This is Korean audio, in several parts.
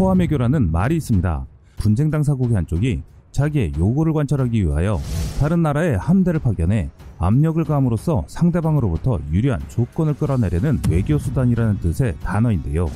포함외교라는 말이 있습니다. 분쟁 당사국의 한쪽이 자기의 요구를 관철하기 위하여 다른 나라의 함대를 파견해 압력을 가함으로써 상대방으로부터 유리한 조건을 끌어내려는 외교 수단이라는 뜻의 단어인데요.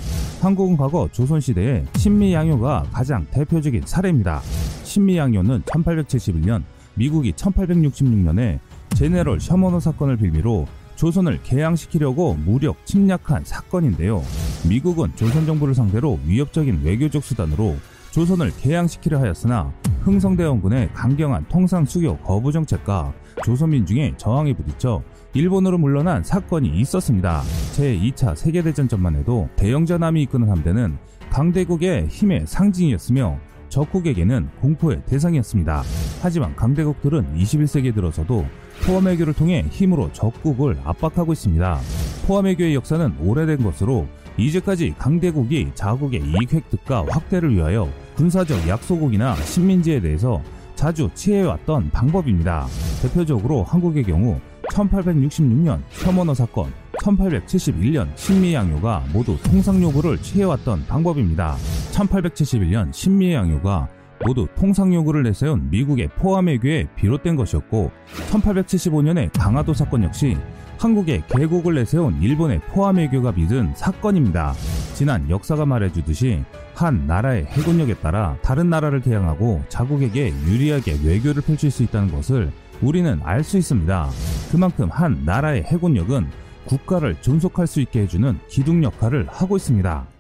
한국은 과거 조선시대에 신미양요가 가장 대표적인 사례입니다. 신미양요는 1871년 미국이 1866년에 제네럴 셔머너 사건을 빌미로 조선을 개양시키려고 무력 침략한 사건인데요. 미국은 조선 정부를 상대로 위협적인 외교적 수단으로 조선을 개양시키려 하였으나 흥성대원군의 강경한 통상 수교 거부 정책과 조선민중의 저항에 부딪혀 일본으로 물러난 사건이 있었습니다. 제2차 세계대전 전만 해도 대영전함이 이끄는 함대는 강대국의 힘의 상징이었으며 적국에게는 공포의 대상이었습니다. 하지만 강대국들은 21세기에 들어서도 포함외교를 통해 힘으로 적국을 압박하고 있습니다. 포함외교의 역사는 오래된 것으로 이제까지 강대국이 자국의 이익 획득과 확대를 위하여 군사적 약소국이나 식민지에 대해서 자주 취해왔던 방법입니다. 대표적으로 한국의 경우 1866년 혐오너 사건, 1871년 신미양요가 모두 통상요구를 취해왔던 방법입니다. 1871년 신미양요가 모두 통상요구를 내세운 미국의 포함외교에 비롯된 것이었고 1875년의 강화도 사건 역시 한국의 개국을 내세운 일본의 포함외교가 빚은 사건입니다. 지난 역사가 말해주듯이 한 나라의 해군력에 따라 다른 나라를 대항하고 자국에게 유리하게 외교를 펼칠 수 있다는 것을 우리는 알 수 있습니다. 그만큼 한 나라의 해군력은 국가를 존속할 수 있게 해주는 기둥 역할을 하고 있습니다.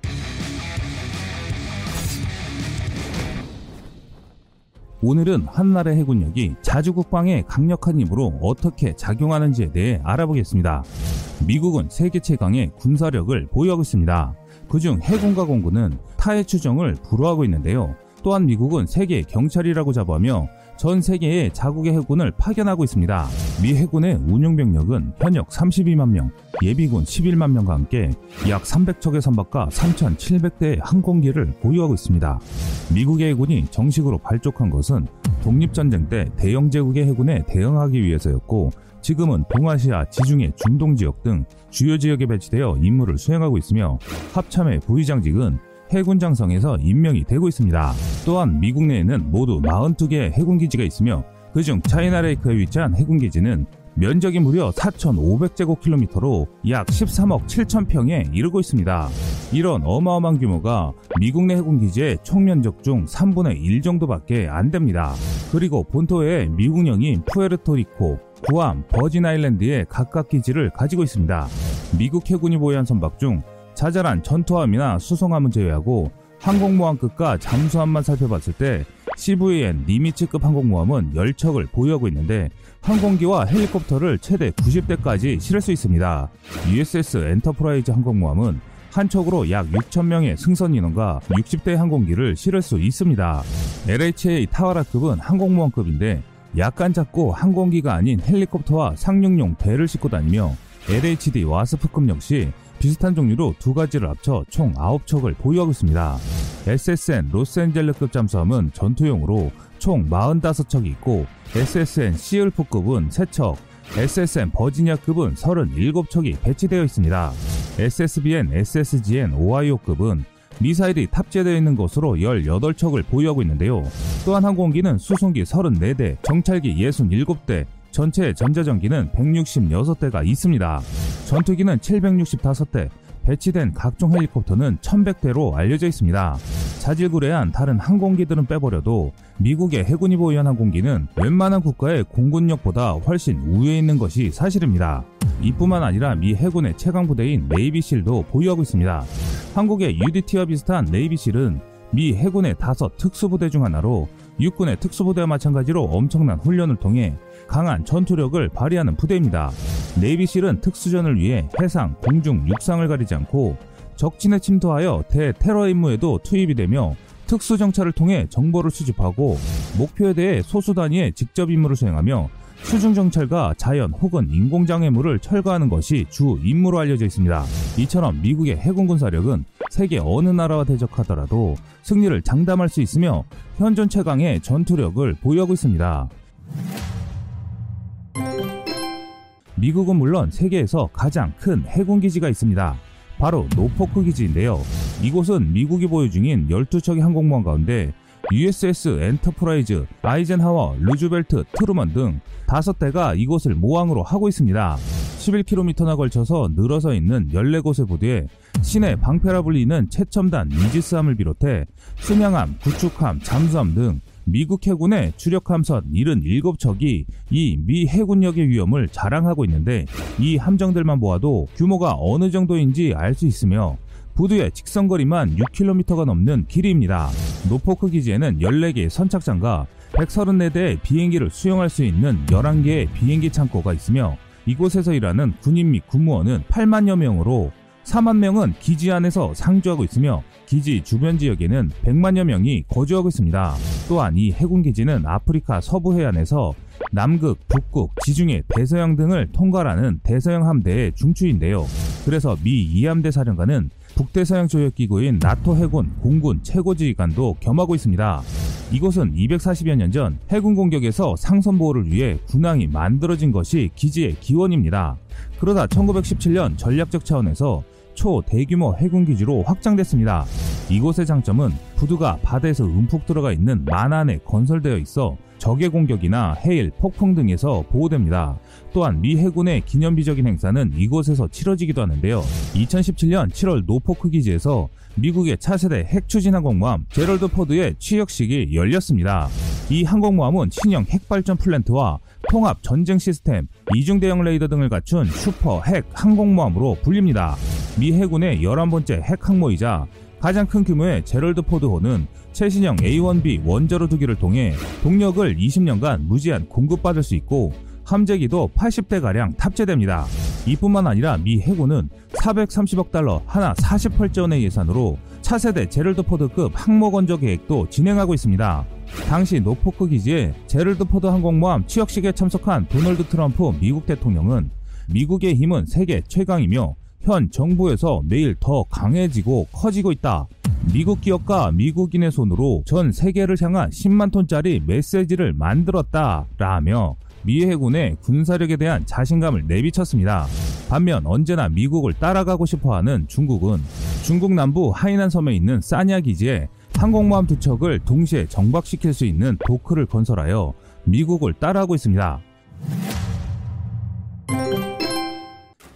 오늘은 한나라의 해군력이 자주국방의 강력한 힘으로 어떻게 작용하는지에 대해 알아보겠습니다. 미국은 세계 최강의 군사력을 보유하고 있습니다. 그중 해군과 공군은 타의 추정을 불허하고 있는데요. 또한 미국은 세계 경찰이라고 자부하며 전 세계에 자국의 해군을 파견하고 있습니다. 미 해군의 운용 병력은 현역 32만 명, 예비군 11만 명과 함께 약 300척의 선박과 3,700대의 항공기를 보유하고 있습니다. 미국의 해군이 정식으로 발족한 것은 독립전쟁 때 대영 제국의 해군에 대응하기 위해서였고 지금은 동아시아, 지중해, 중동 지역 등 주요 지역에 배치되어 임무를 수행하고 있으며 합참의 부위장직은 해군 장성에서 임명이 되고 있습니다. 또한 미국 내에는 모두 42개의 해군기지가 있으며 그중 차이나레이크에 위치한 해군기지는 면적이 무려 4,500제곱킬로미터로 약 13억 7천 평에 이르고 있습니다. 이런 어마어마한 규모가 미국 내 해군기지의 총면적 중 3분의 1 정도밖에 안 됩니다. 그리고 본토에 미국령인 푸에르토리코, 구암, 버진 아일랜드에 각각 기지를 가지고 있습니다. 미국 해군이 보유한 선박 중 자잘한 전투함이나 수송함은 제외하고 항공모함급과 잠수함만 살펴봤을 때 CVN 니미츠급 항공모함은 10척을 보유하고 있는데 항공기와 헬리콥터를 최대 90대까지 실을 수 있습니다. USS 엔터프라이즈 항공모함은 한 척으로 약 6,000명의 승선 인원과 60대 항공기를 실을 수 있습니다. LHA 타와라급은 항공모함급인데 약간 작고 항공기가 아닌 헬리콥터와 상륙용 배를 싣고 다니며 LHD 와스프급 역시 비슷한 종류로 두 가지를 합쳐 총 9척을 보유하고 있습니다. SSN 로스앤젤레스급 잠수함은 전투용으로 총 45척이 있고 SSN 시울프급은 3척, SSN 버지니아급은 37척이 배치되어 있습니다. SSBN, SSGN 오하이오급은 미사일이 탑재되어 있는 것으로 18척을 보유하고 있는데요. 또한 항공기는 수송기 34대, 정찰기 67대, 전체 전자전기는 166대가 있습니다. 전투기는 765대, 배치된 각종 헬리콥터는 1100대로 알려져 있습니다. 자질구레한 다른 항공기들은 빼버려도 미국의 해군이 보유한 항공기는 웬만한 국가의 공군력보다 훨씬 우위에 있는 것이 사실입니다. 이뿐만 아니라 미 해군의 최강 부대인 네이비실도 보유하고 있습니다. 한국의 UDT와 비슷한 네이비실은 미 해군의 다섯 특수부대 중 하나로 육군의 특수부대와 마찬가지로 엄청난 훈련을 통해 강한 전투력을 발휘하는 부대입니다. 네이비실은 특수전을 위해 해상, 공중, 육상을 가리지 않고 적진에 침투하여 대테러 임무에도 투입이 되며 특수정찰을 통해 정보를 수집하고 목표에 대해 소수 단위의 직접 임무를 수행하며 수중정찰과 자연 혹은 인공장애물을 철거하는 것이 주 임무로 알려져 있습니다. 이처럼 미국의 해군 군사력은 세계 어느 나라와 대적하더라도 승리를 장담할 수 있으며 현존 최강의 전투력을 보유하고 있습니다. 미국은 물론 세계에서 가장 큰 해군 기지가 있습니다. 바로 노포크 기지인데요. 이곳은 미국이 보유 중인 12척의 항공모함 가운데 USS 엔터프라이즈, 아이젠하워, 루즈벨트, 트루먼 등 5대가 이곳을 모항으로 하고 있습니다. 11km나 걸쳐서 늘어서 있는 14곳의 부대에 신의 방패라 불리는 최첨단 이지스함을 비롯해 순양함, 구축함, 잠수함 등 미국 해군의 주력함선 77척이 이 미 해군력의 위엄을 자랑하고 있는데 이 함정들만 보아도 규모가 어느 정도인지 알 수 있으며 부두의 직선거리만 6km가 넘는 길이입니다. 노포크 기지에는 14개의 선착장과 134대의 비행기를 수용할 수 있는 11개의 비행기 창고가 있으며 이곳에서 일하는 군인 및 군무원은 8만여 명으로 4만 명은 기지 안에서 상주하고 있으며 기지 주변 지역에는 100만여 명이 거주하고 있습니다. 또한 이 해군 기지는 아프리카 서부 해안에서 남극, 북극, 지중해, 대서양 등을 통과하는 대서양 함대의 중추인데요. 그래서 미 이함대 사령관은 북대서양 조약기구인 나토 해군 공군 최고지휘관도 겸하고 있습니다. 이곳은 240여 년 전 해군 공격에서 상선 보호를 위해 군항이 만들어진 것이 기지의 기원입니다. 그러다 1917년 전략적 차원에서 초대규모 해군기지로 확장됐습니다. 이곳의 장점은 부두가 바다에서 움푹 들어가 있는 만안에 건설되어 있어 적의 공격이나 해일, 폭풍 등에서 보호됩니다. 또한 미 해군의 기념비적인 행사는 이곳에서 치러지기도 하는데요. 2017년 7월 노포크 기지에서 미국의 차세대 핵추진 항공모함 제럴드 포드의 취역식이 열렸습니다. 이 항공모함은 신형 핵발전 플랜트와 통합 전쟁 시스템, 이중 대형 레이더 등을 갖춘 슈퍼 핵 항공모함으로 불립니다. 미 해군의 11번째 핵 항모이자 가장 큰 규모의 제럴드 포드호는 최신형 A1B 원자로 두기를 통해 동력을 20년간 무제한 공급받을 수 있고 함재기도 80대가량 탑재됩니다. 이뿐만 아니라 미 해군은 430억 달러 한화 48조 원의 예산으로 차세대 제럴드 포드급 항모 건조 계획도 진행하고 있습니다. 당시 노포크 기지에 제럴드 포드 항공모함 취역식에 참석한 도널드 트럼프 미국 대통령은 미국의 힘은 세계 최강이며 현 정부에서 매일 더 강해지고 커지고 있다. 미국 기업과 미국인의 손으로 전 세계를 향한 10만 톤짜리 메시지를 만들었다. 라며 미 해군의 군사력에 대한 자신감을 내비쳤습니다. 반면 언제나 미국을 따라가고 싶어 하는 중국은 중국 남부 하이난 섬에 있는 사냐 기지에 항공모함 두 척을 동시에 정박시킬 수 있는 도크를 건설하여 미국을 따라하고 있습니다.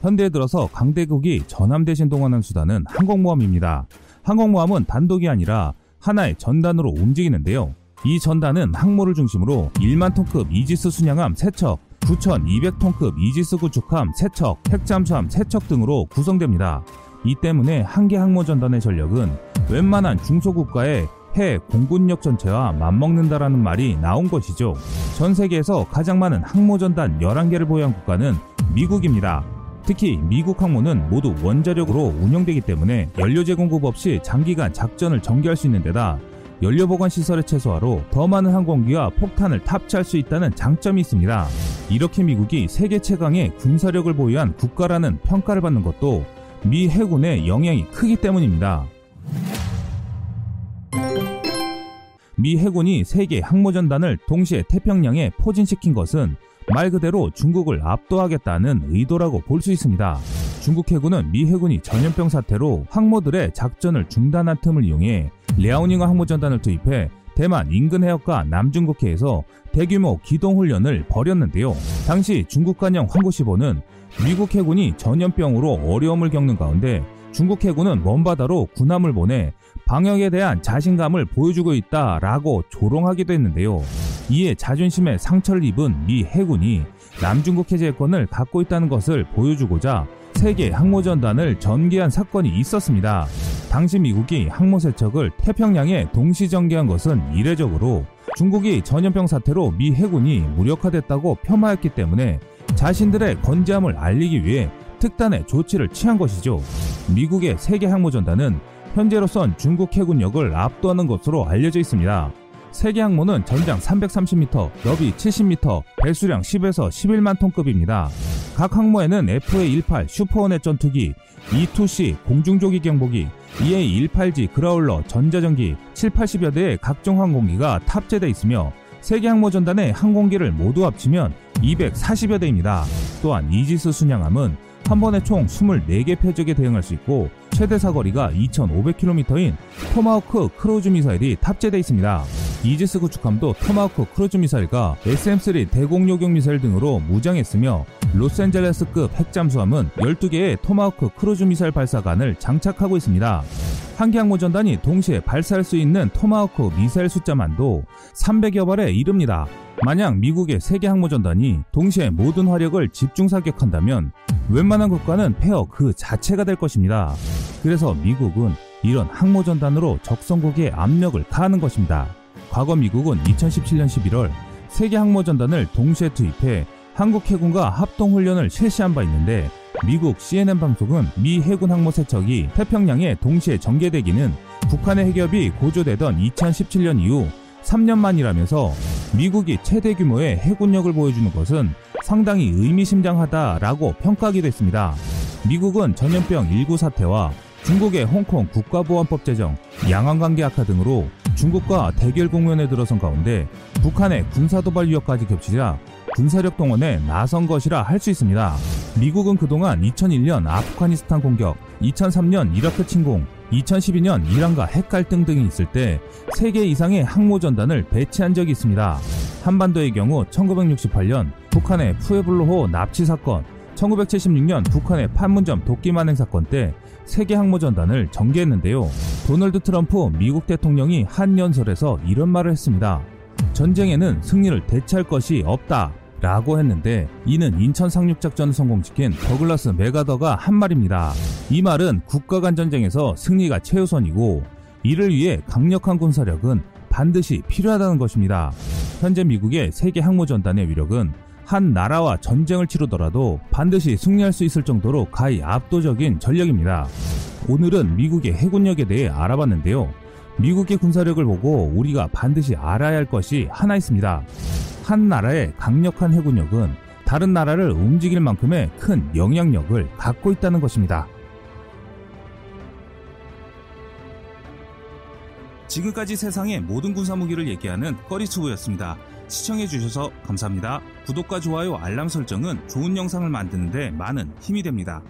현대에 들어서 강대국이 전함 대신 동원한 수단은 항공모함입니다. 항공모함은 단독이 아니라 하나의 전단으로 움직이는데요. 이 전단은 항모를 중심으로 1만 톤급 이지스 순양함 3척, 9,200톤급 이지스 구축함 3척, 핵잠수함 3척 등으로 구성됩니다. 이 때문에 한 개 항모 전단의 전력은 웬만한 중소국가의 해 공군력 전체와 맞먹는다라는 말이 나온 것이죠. 전 세계에서 가장 많은 항모 전단 11개를 보유한 국가는 미국입니다. 특히 미국 항모는 모두 원자력으로 운영되기 때문에 연료 제 공급 없이 장기간 작전을 전개할 수 있는 데다 연료 보관 시설의 최소화로 더 많은 항공기와 폭탄을 탑재할 수 있다는 장점이 있습니다. 이렇게 미국이 세계 최강의 군사력을 보유한 국가라는 평가를 받는 것도 미 해군의 영향이 크기 때문입니다. 미 해군이 세계 항모전단을 동시에 태평양에 포진시킨 것은 말 그대로 중국을 압도하겠다는 의도라고 볼 수 있습니다. 중국 해군은 미 해군이 전염병 사태로 항모들의 작전을 중단한 틈을 이용해 랴오닝 항모전단을 투입해 대만 인근 해역과 남중국해에서 대규모 기동훈련을 벌였는데요. 당시 중국 관영 황구시보는 미국 해군이 전염병으로 어려움을 겪는 가운데 중국 해군은 먼바다로 군함을 보내 방역에 대한 자신감을 보여주고 있다라고 조롱하기도 했는데요. 이에 자존심에 상처를 입은 미 해군이 남중국 해제권을 갖고 있다는 것을 보여주고자 세계 항모전단을 전개한 사건이 있었습니다. 당시 미국이 항모 세척을 태평양에 동시 전개한 것은 이례적으로 중국이 전염병 사태로 미 해군이 무력화됐다고 폄하했기 때문에 자신들의 건재함을 알리기 위해 특단의 조치를 취한 것이죠. 미국의 세계 항모전단은 현재로선 중국 해군력을 압도하는 것으로 알려져 있습니다. 세계 항모는 전장 330m, 너비 70m, 배수량 10에서 11만 톤급입니다. 각 항모에는 FA-18 슈퍼원의 전투기, E2C 공중조기 경보기, EA-18G 그라울러 전자전기 7, 80여 대의 각종 항공기가 탑재되어 있으며 세계 항모 전단의 항공기를 모두 합치면 240여 대입니다. 또한 이지스 순양함은 한 번에 총 24개 표적에 대응할 수 있고 최대 사거리가 2,500km인 토마호크 크루즈 미사일이 탑재되어 있습니다. 이지스 구축함도 토마호크 크루즈 미사일과 SM-3 대공 요격 미사일 등으로 무장했으며 로스앤젤레스급 핵잠수함은 12개의 토마호크 크루즈 미사일 발사관을 장착하고 있습니다. 한 개 항모전단이 동시에 발사할 수 있는 토마호크 미사일 숫자만도 300여 발에 이릅니다. 만약 미국의 세계 항모전단이 동시에 모든 화력을 집중 사격한다면 웬만한 국가는 폐허 그 자체가 될 것입니다. 그래서 미국은 이런 항모전단으로 적성국에 압력을 가하는 것입니다. 과거 미국은 2017년 11월 세계 항모전단을 동시에 투입해 한국 해군과 합동 훈련을 실시한 바 있는데 미국 CNN 방송은 미 해군 항모 세척이 태평양에 동시에 전개되기는 북한의 해협이 고조되던 2017년 이후 3년 만이라면서 미국이 최대 규모의 해군력을 보여주는 것은 상당히 의미심장하다라고 평가하기도 했습니다. 미국은 전염병 19 사태와 중국의 홍콩 국가보안법 제정, 양안관계 악화 등으로 중국과 대결 국면에 들어선 가운데 북한의 군사도발 위협까지 겹치자 군사력 동원에 나선 것이라 할 수 있습니다. 미국은 그동안 2001년 아프가니스탄 공격, 2003년 이라크 침공, 2012년 이란과 핵 갈등 등이 있을 때 3개 이상의 항모전단을 배치한 적이 있습니다. 한반도의 경우 1968년 북한의 푸에블로호 납치 사건, 1976년 북한의 판문점 도끼 만행 사건 때 세계 항모전단을 전개했는데요. 도널드 트럼프 미국 대통령이 한 연설에서 이런 말을 했습니다. 전쟁에는 승리를 대체할 것이 없다. 라고 했는데 이는 인천 상륙작전을 성공시킨 더글라스 메가더가 한 말입니다. 이 말은 국가 간 전쟁에서 승리가 최우선이고 이를 위해 강력한 군사력은 반드시 필요하다는 것입니다. 현재 미국의 세계 항모전단의 위력은 한 나라와 전쟁을 치르더라도 반드시 승리할 수 있을 정도로 가히 압도적인 전력입니다. 오늘은 미국의 해군력에 대해 알아봤는데요. 미국의 군사력을 보고 우리가 반드시 알아야 할 것이 하나 있습니다. 한 나라의 강력한 해군력은 다른 나라를 움직일 만큼의 큰 영향력을 갖고 있다는 것입니다. 지금까지 세상의 모든 군사무기를 얘기하는 꺼리투브였습니다. 시청해주셔서 감사합니다. 구독과 좋아요, 알람 설정은 좋은 영상을 만드는데 많은 힘이 됩니다.